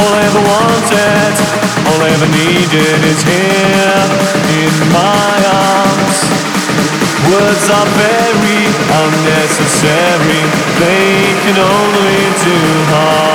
All I ever wanted, all I ever needed is here in my arms. Words are very unnecessary, they can only do harm.